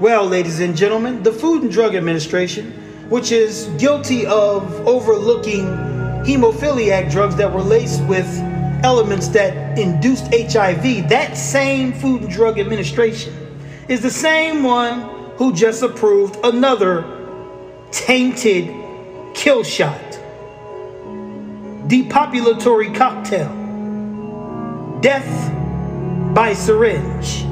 Well, ladies and gentlemen, the Food and Drug Administration, which is guilty of overlooking hemophiliac drugs that were laced with elements that induced HIV, that same Food and Drug Administration is the same one who just approved another tainted kill shot, depopulatory cocktail, death by syringe.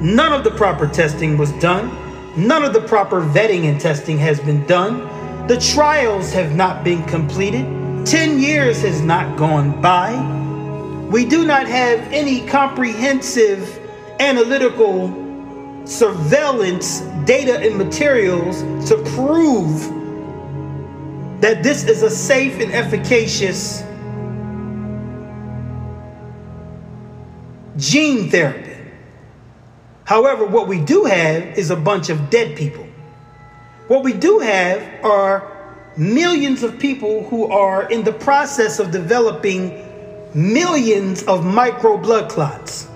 None of the proper testing was done. None of the proper vetting and testing has been done. The trials have not been completed. 10 years has not gone by. We do not have any comprehensive analytical surveillance data and materials to prove that this is a safe and efficacious gene therapy. However, what we do have is a bunch of dead people. What we do have are millions of people who are in the process of developing millions of micro blood clots.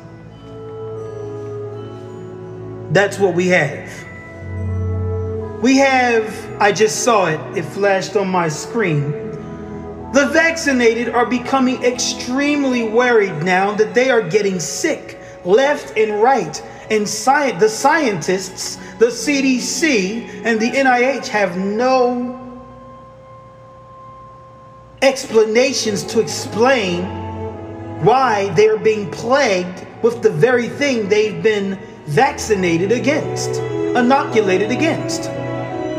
That's what we have. We have, I just saw it, it flashed on my screen. The vaccinated are becoming extremely worried now that they are getting sick left and right. And sci- the scientists, the CDC, and the NIH have no explanations to explain why they're being plagued with the very thing they've been vaccinated against, inoculated against.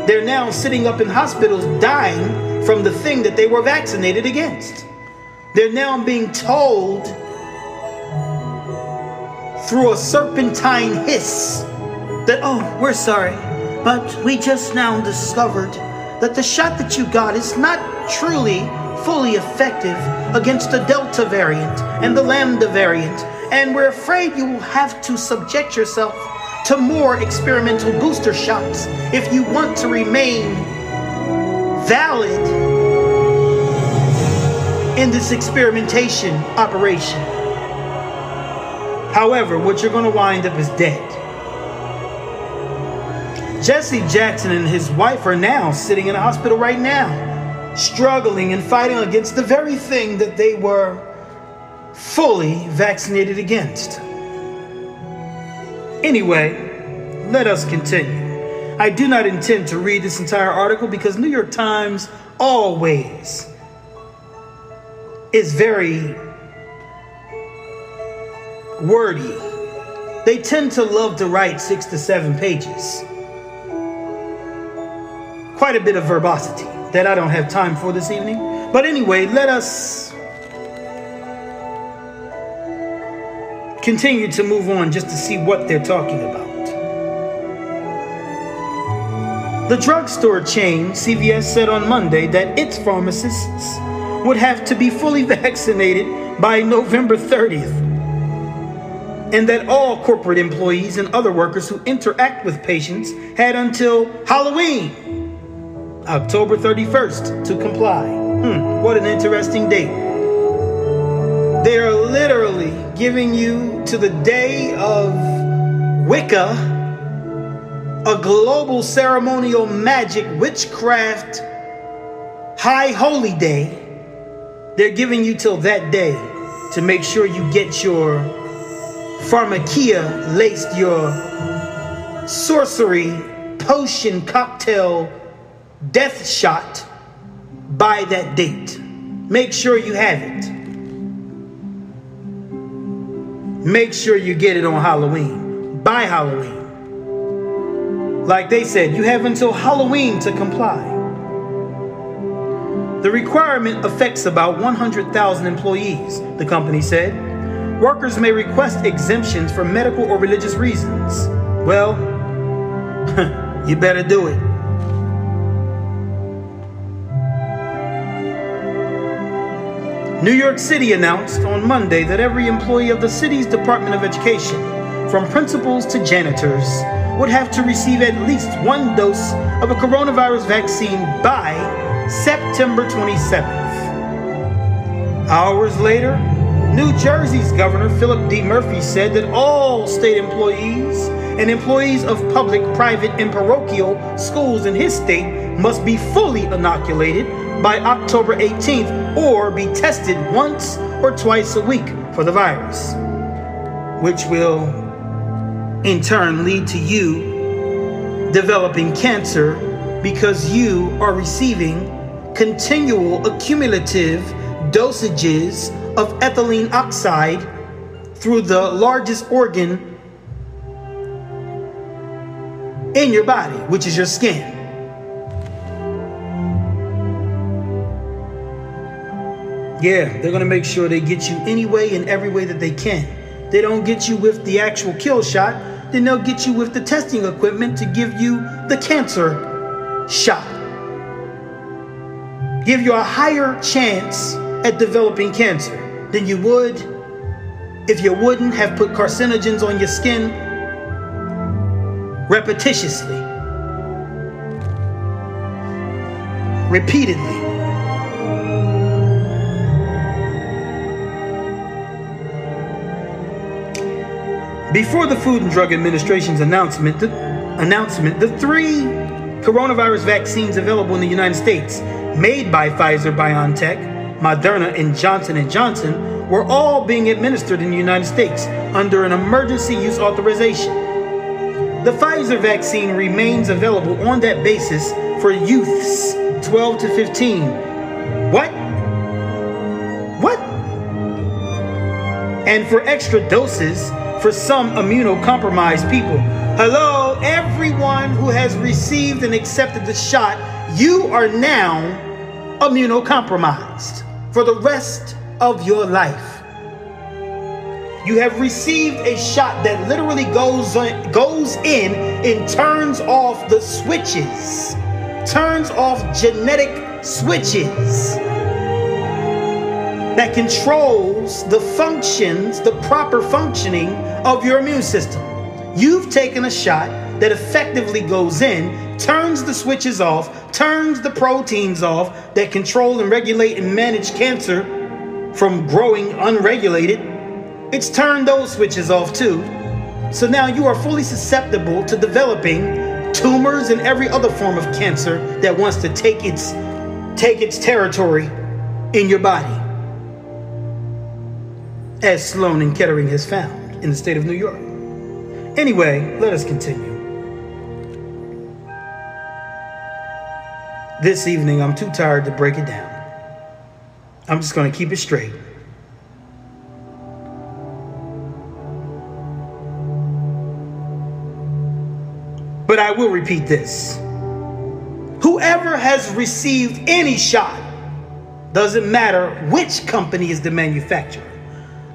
They're now sitting up in hospitals dying from the thing that they were vaccinated against. They're now being told through a serpentine hiss that, oh, we're sorry, but we just now discovered that the shot that you got is not truly fully effective against the Delta variant and the Lambda variant, and we're afraid you will have to subject yourself to more experimental booster shots if you want to remain valid in this experimentation operation. However, what you're going to wind up is dead. Jesse Jackson and his wife are now sitting in a hospital right now, struggling and fighting against the very thing that they were fully vaccinated against. Anyway, let us continue. I do not intend to read this entire article because New York Times always is very wordy. They tend to love to write six to seven pages. Quite a bit of verbosity that I don't have time for this evening. But anyway, let us continue to move on just to see what they're talking about. The drugstore chain, CVS, said on Monday that its pharmacists would have to be fully vaccinated by November 30th, and that all corporate employees and other workers who interact with patients had until Halloween, October 31st, to comply. Hmm, what an interesting date. They are literally giving you to the day of Wicca, a global ceremonial magic witchcraft high holy day. They're giving you till that day to make sure you get your pharmakia laced, your sorcery potion cocktail death shot by that date. Make sure you have it. make sure you get it on Halloween. By Halloween. Like they said, you have until Halloween to comply. The requirement affects about 100,000 employees, the company said. Workers may request exemptions for medical or religious reasons. Well, you better do it. New York City announced on Monday that every employee of the city's Department of Education, from principals to janitors, would have to receive at least one dose of a coronavirus vaccine by September 27th. Hours later, New Jersey's Governor Philip D. Murphy said that all state employees and employees of public, private, and parochial schools in his state must be fully inoculated by October 18th or be tested once or twice a week for the virus, which will in turn lead to you developing cancer because you are receiving continual accumulative dosages of ethylene oxide through the largest organ in your body, which is your skin. Yeah, they're going to make sure they get you any way in every way that they can. They don't get you with the actual kill shot, then they'll get you with the testing equipment to give you the cancer shot. Give you a higher chance at developing cancer than you would if you wouldn't have put carcinogens on your skin repetitiously, repeatedly. Before the Food and Drug Administration's announcement, the announcement, the three coronavirus vaccines available in the United States, made by Pfizer BioNTech, Moderna, and Johnson & Johnson, were all being administered in the United States under an emergency use authorization. The Pfizer vaccine remains available on that basis for youths 12 to 15. What? What? And for extra doses for some immunocompromised people. Hello, everyone who has received and accepted the shot, you are now immunocompromised for the rest of your life. You have received a shot that literally goes, on, goes in and turns off the switches, turns off genetic switches that controls the functions, the proper functioning of your immune system. You've taken a shot that effectively goes in, turns the switches off, turns the proteins off that control and regulate and manage cancer from growing unregulated. It's turned those switches off too. So now you are fully susceptible to developing tumors and every other form of cancer that wants to take its take its territory in your body as Sloan and Kettering has found in the state of New York. Anyway, let us continue. This evening, I'm too tired to break it down. I'm just going to keep it straight. But I will repeat this. Whoever has received any shot, doesn't matter which company is the manufacturer,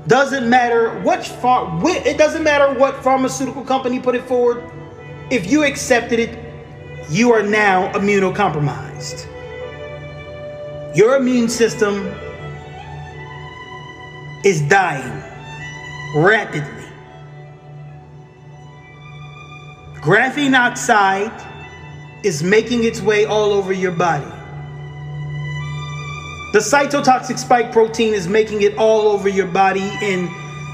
doesn't matter what far, it doesn't matter what pharmaceutical company put it forward. If you accepted it, you are now immunocompromised. Your immune system is dying rapidly. Graphene oxide is making its way all over your body. The cytotoxic spike protein is making it all over your body and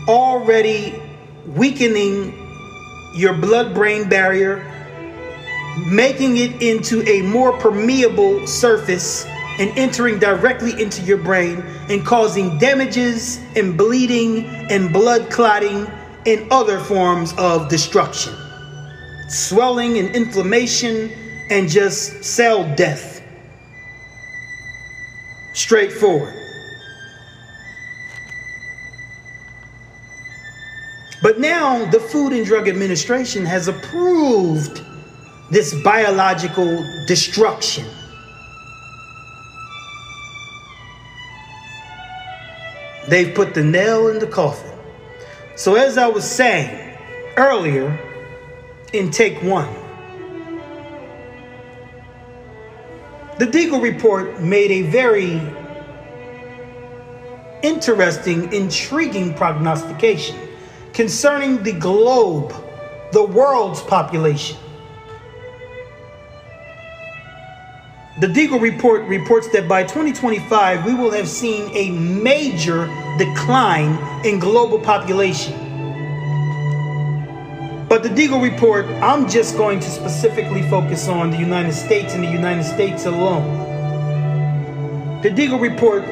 already weakening your blood brain barrier, making it into a more permeable surface and entering directly into your brain and causing damages and bleeding and blood clotting and other forms of destruction, swelling and inflammation, and just cell death straightforward. But now the Food and Drug Administration has approved this biological destruction. They've put the nail in the coffin. So, as I was saying earlier in take one, The Deagle report made a very interesting, intriguing prognostication concerning the globe, the world's population. The Deagle report reports that by 2025, we will have seen a major decline in global population. But the Deagle report, I'm just going to specifically focus on the United States and the United States alone. The Deagle report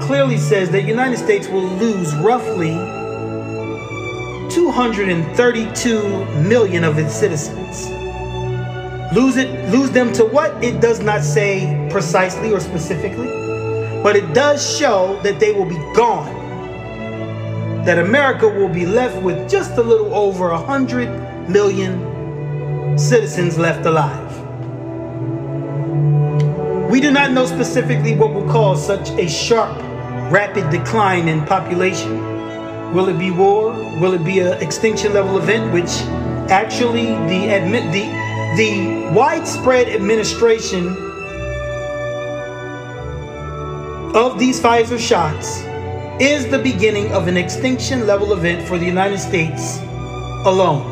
clearly says that the United States will lose roughly 232 million of its citizens. Lose it, lose them to what? It does not say precisely or specifically, but it does show that they will be gone. That America will be left with just a little over a 100 million citizens left alive. We do not know specifically what will cause such a sharp, rapid decline in population. Will it be war? Will it be an extinction level event, which actually the admit the the widespread administration of these Pfizer shots is the beginning of an extinction level event for the United States alone.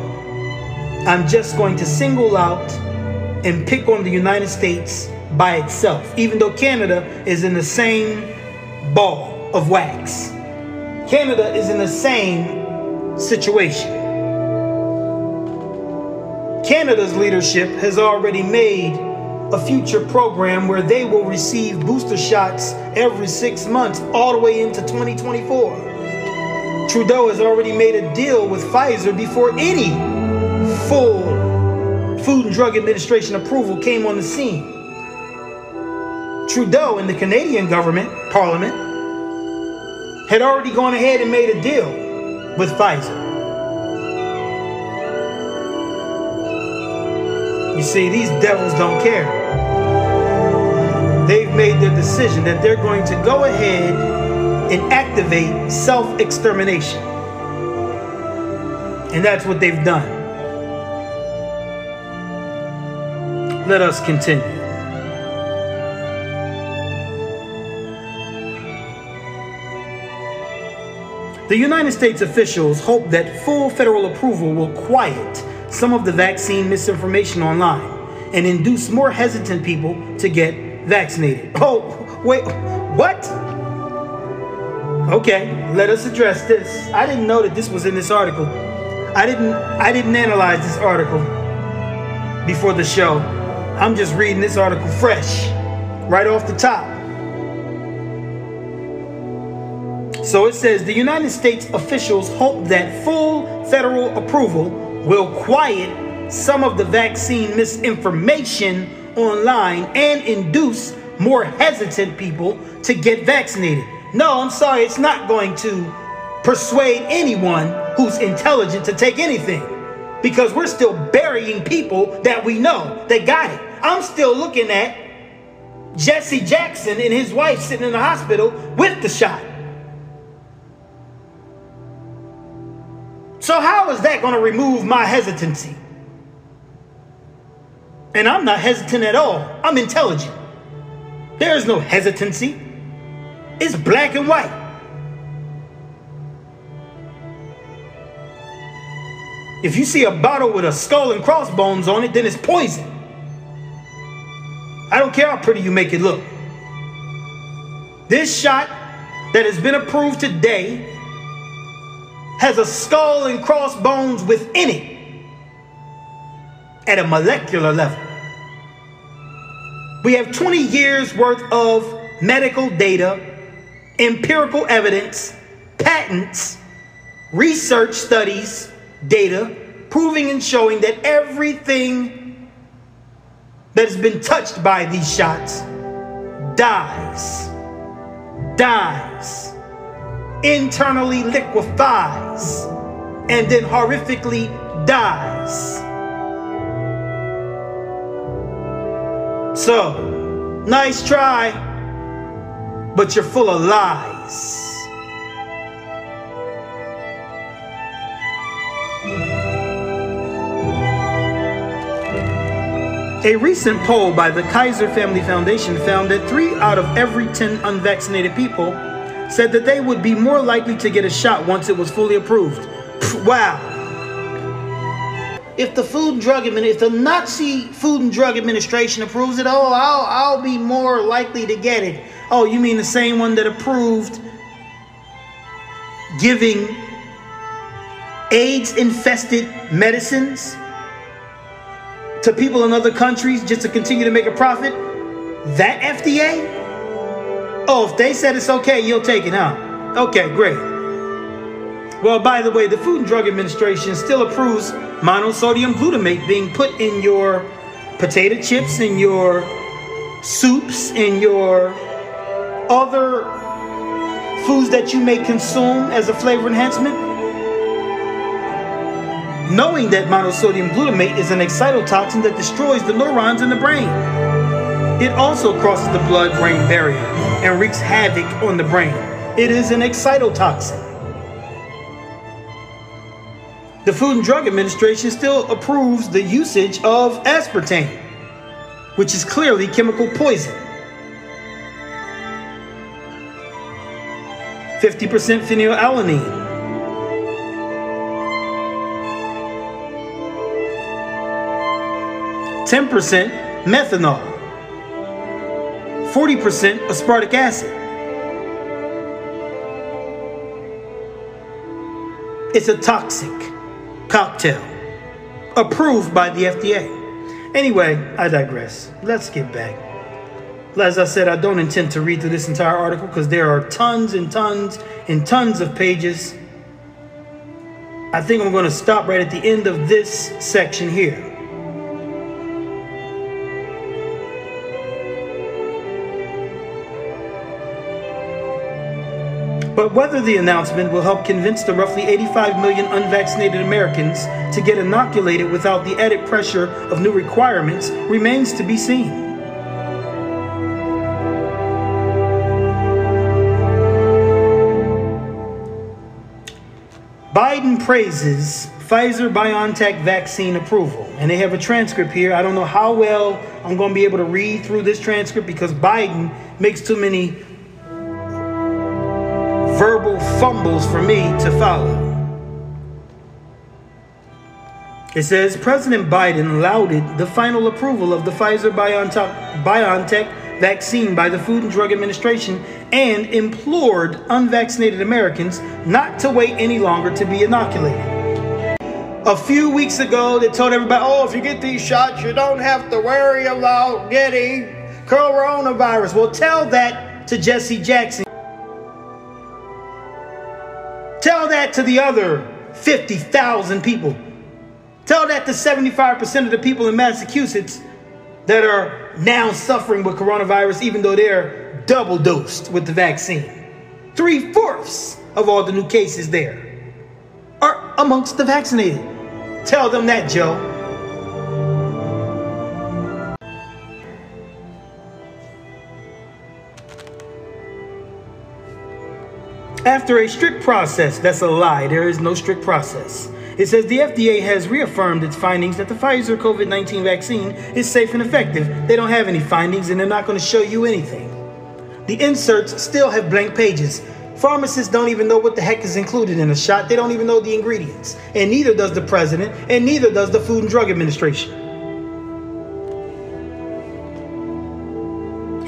I'm just going to single out and pick on the United States by itself, even though Canada is in the same ball of wax. Canada is in the same situation. Canada's leadership has already made a future program where they will receive booster shots every six months, all the way into 2024. Trudeau has already made a deal with Pfizer before any full Food and Drug Administration approval came on the scene. Trudeau and the Canadian government, Parliament, had already gone ahead and made a deal with Pfizer. You see, these devils don't care. They've made their decision that they're going to go ahead and activate self extermination. And that's what they've done. Let us continue. The United States officials hope that full federal approval will quiet some of the vaccine misinformation online and induce more hesitant people to get vaccinated. Oh, wait, what? Okay, let us address this. I didn't know that this was in this article. I didn't I didn't analyze this article before the show. I'm just reading this article fresh, right off the top. So it says the United States officials hope that full federal approval will quiet some of the vaccine misinformation online and induce more hesitant people to get vaccinated. No, I'm sorry, it's not going to persuade anyone who's intelligent to take anything because we're still burying people that we know that got it. I'm still looking at Jesse Jackson and his wife sitting in the hospital with the shot. So, how is that going to remove my hesitancy? And I'm not hesitant at all. I'm intelligent. There is no hesitancy. It's black and white. If you see a bottle with a skull and crossbones on it, then it's poison. I don't care how pretty you make it look. This shot that has been approved today has a skull and crossbones within it at a molecular level. We have 20 years worth of medical data, empirical evidence, patents, research studies, data proving and showing that everything that has been touched by these shots dies. Dies internally liquefies and then horrifically dies. So, nice try, but you're full of lies. A recent poll by the Kaiser Family Foundation found that three out of every 10 unvaccinated people said that they would be more likely to get a shot once it was fully approved. Wow. if the Food and Drug Admin, if the Nazi Food and Drug Administration approves it, oh, I'll I'll be more likely to get it. Oh, you mean the same one that approved giving AIDS infested medicines to people in other countries just to continue to make a profit? That FDA? Oh, if they said it's okay, you'll take it, huh? Okay, great. Well, by the way, the Food and Drug Administration still approves monosodium glutamate being put in your potato chips, in your soups, in your other foods that you may consume as a flavor enhancement. Knowing that monosodium glutamate is an excitotoxin that destroys the neurons in the brain. It also crosses the blood brain barrier and wreaks havoc on the brain. It is an excitotoxin. The Food and Drug Administration still approves the usage of aspartame, which is clearly chemical poison. 50% phenylalanine. Ten percent methanol, forty percent aspartic acid. It's a toxic cocktail approved by the FDA. Anyway, I digress. Let's get back. As I said, I don't intend to read through this entire article because there are tons and tons and tons of pages. I think I'm going to stop right at the end of this section here. But whether the announcement will help convince the roughly 85 million unvaccinated Americans to get inoculated without the added pressure of new requirements remains to be seen. Biden praises Pfizer BioNTech vaccine approval. And they have a transcript here. I don't know how well I'm going to be able to read through this transcript because Biden makes too many fumbles for me to follow. It says President Biden lauded the final approval of the Pfizer BioNTech vaccine by the Food and Drug Administration and implored unvaccinated Americans not to wait any longer to be inoculated. A few weeks ago, they told everybody, oh, if you get these shots, you don't have to worry about getting coronavirus. Well, tell that to Jesse Jackson. That to the other 50,000 people. Tell that to 75% of the people in Massachusetts that are now suffering with coronavirus, even though they're double dosed with the vaccine. Three fourths of all the new cases there are amongst the vaccinated. Tell them that, Joe. After a strict process, that's a lie, there is no strict process. It says the FDA has reaffirmed its findings that the Pfizer COVID 19 vaccine is safe and effective. They don't have any findings and they're not going to show you anything. The inserts still have blank pages. Pharmacists don't even know what the heck is included in a shot. They don't even know the ingredients. And neither does the president, and neither does the Food and Drug Administration.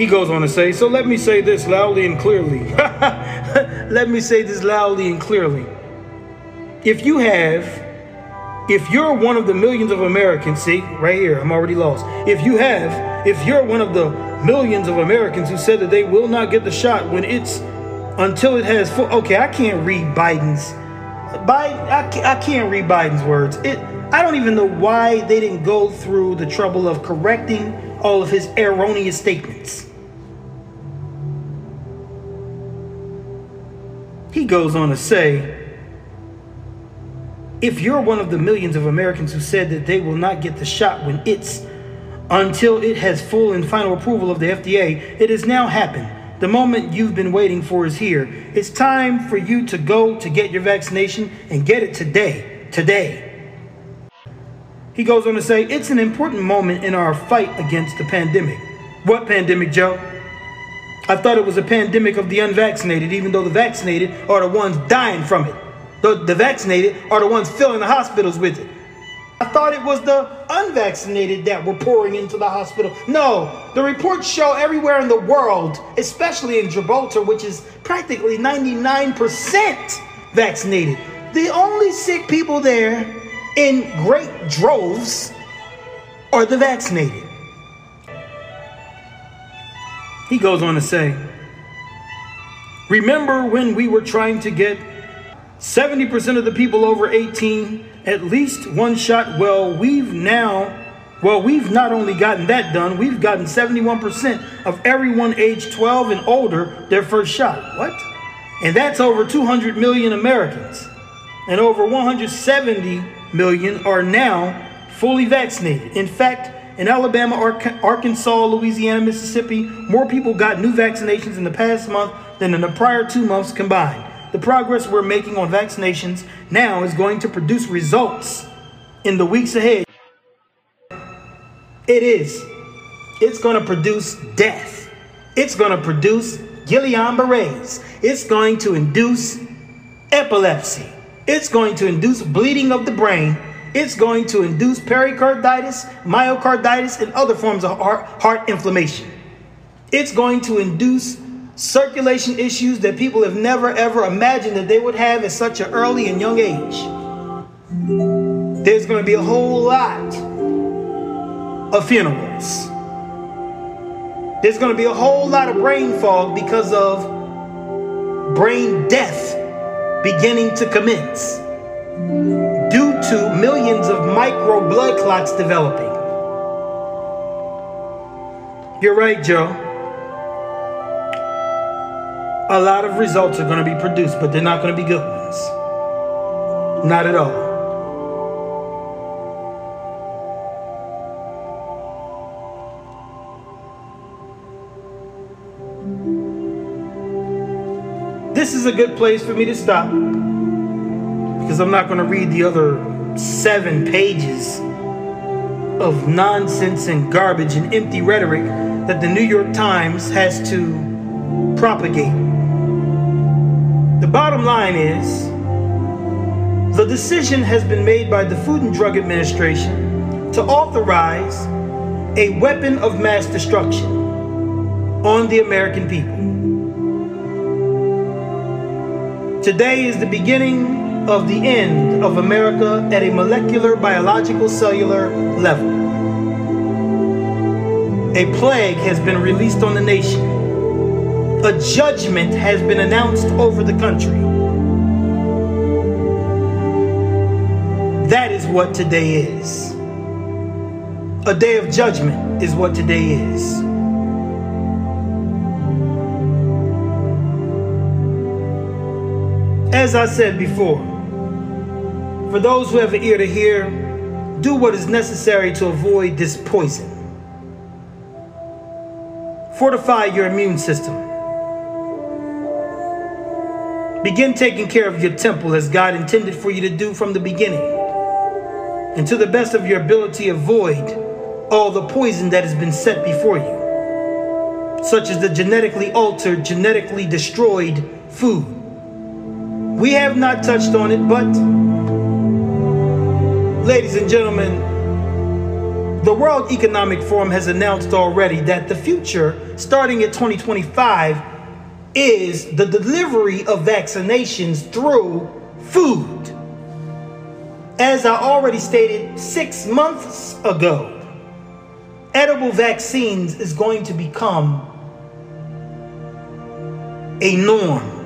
He goes on to say, So let me say this loudly and clearly. let me say this loudly and clearly. If you have, if you're one of the millions of Americans, see, right here, I'm already lost. If you have, if you're one of the millions of Americans who said that they will not get the shot when it's until it has full, okay, I can't read Biden's, Biden, I, I can't read Biden's words. It, I don't even know why they didn't go through the trouble of correcting all of his erroneous statements. He goes on to say, if you're one of the millions of Americans who said that they will not get the shot when it's until it has full and final approval of the FDA, it has now happened. The moment you've been waiting for is here. It's time for you to go to get your vaccination and get it today. Today. He goes on to say, it's an important moment in our fight against the pandemic. What pandemic, Joe? I thought it was a pandemic of the unvaccinated, even though the vaccinated are the ones dying from it. The, the vaccinated are the ones filling the hospitals with it. I thought it was the unvaccinated that were pouring into the hospital. No, the reports show everywhere in the world, especially in Gibraltar, which is practically 99% vaccinated. The only sick people there in great droves are the vaccinated. He goes on to say, Remember when we were trying to get 70% of the people over 18 at least one shot? Well, we've now, well, we've not only gotten that done, we've gotten 71% of everyone age 12 and older their first shot. What? And that's over 200 million Americans. And over 170 million are now fully vaccinated. In fact, in Alabama, Arkansas, Louisiana, Mississippi, more people got new vaccinations in the past month than in the prior two months combined. The progress we're making on vaccinations now is going to produce results in the weeks ahead. It is. It's going to produce death. It's going to produce Guillain-Barre's. It's going to induce epilepsy. It's going to induce bleeding of the brain it's going to induce pericarditis, myocarditis, and other forms of heart, heart inflammation. It's going to induce circulation issues that people have never ever imagined that they would have at such an early and young age. There's going to be a whole lot of funerals. There's going to be a whole lot of brain fog because of brain death beginning to commence to millions of micro blood clots developing. You're right, Joe. A lot of results are going to be produced, but they're not going to be good ones. Not at all. This is a good place for me to stop because I'm not going to read the other seven pages of nonsense and garbage and empty rhetoric that the New York Times has to propagate. The bottom line is the decision has been made by the Food and Drug Administration to authorize a weapon of mass destruction on the American people. Today is the beginning of the end of America at a molecular, biological, cellular level. A plague has been released on the nation. A judgment has been announced over the country. That is what today is. A day of judgment is what today is. As I said before, for those who have an ear to hear, do what is necessary to avoid this poison. Fortify your immune system. Begin taking care of your temple as God intended for you to do from the beginning. And to the best of your ability, avoid all the poison that has been set before you, such as the genetically altered, genetically destroyed food. We have not touched on it, but Ladies and gentlemen, the World Economic Forum has announced already that the future, starting at 2025, is the delivery of vaccinations through food. As I already stated six months ago, edible vaccines is going to become a norm.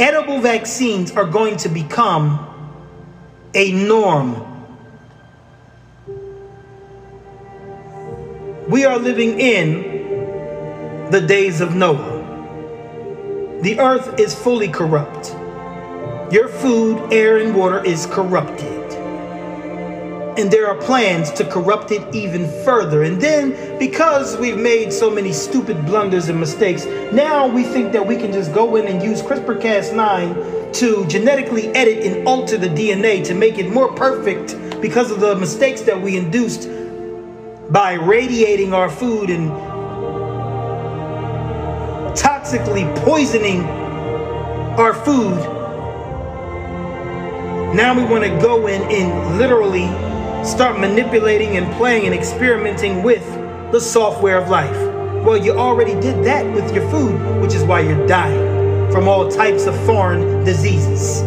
Edible vaccines are going to become a norm. We are living in the days of Noah. The earth is fully corrupt. Your food, air, and water is corrupted and there are plans to corrupt it even further. And then, because we've made so many stupid blunders and mistakes, now we think that we can just go in and use CRISPR Cas9 to genetically edit and alter the DNA to make it more perfect because of the mistakes that we induced by radiating our food and toxically poisoning our food Now we want to go in and literally start manipulating and playing and experimenting with the software of life. Well, you already did that with your food, which is why you're dying from all types of foreign diseases.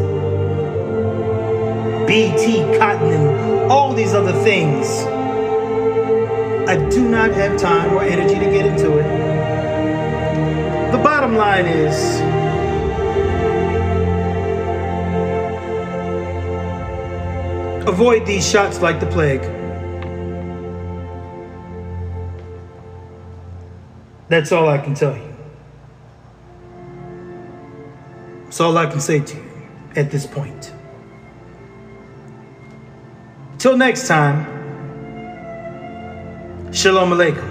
BT, cotton, and all these other things. I do not have time or energy to get into it. The bottom line is avoid these shots like the plague. That's all I can tell you. That's all I can say to you at this point. Till next time, Shalom Aleichem.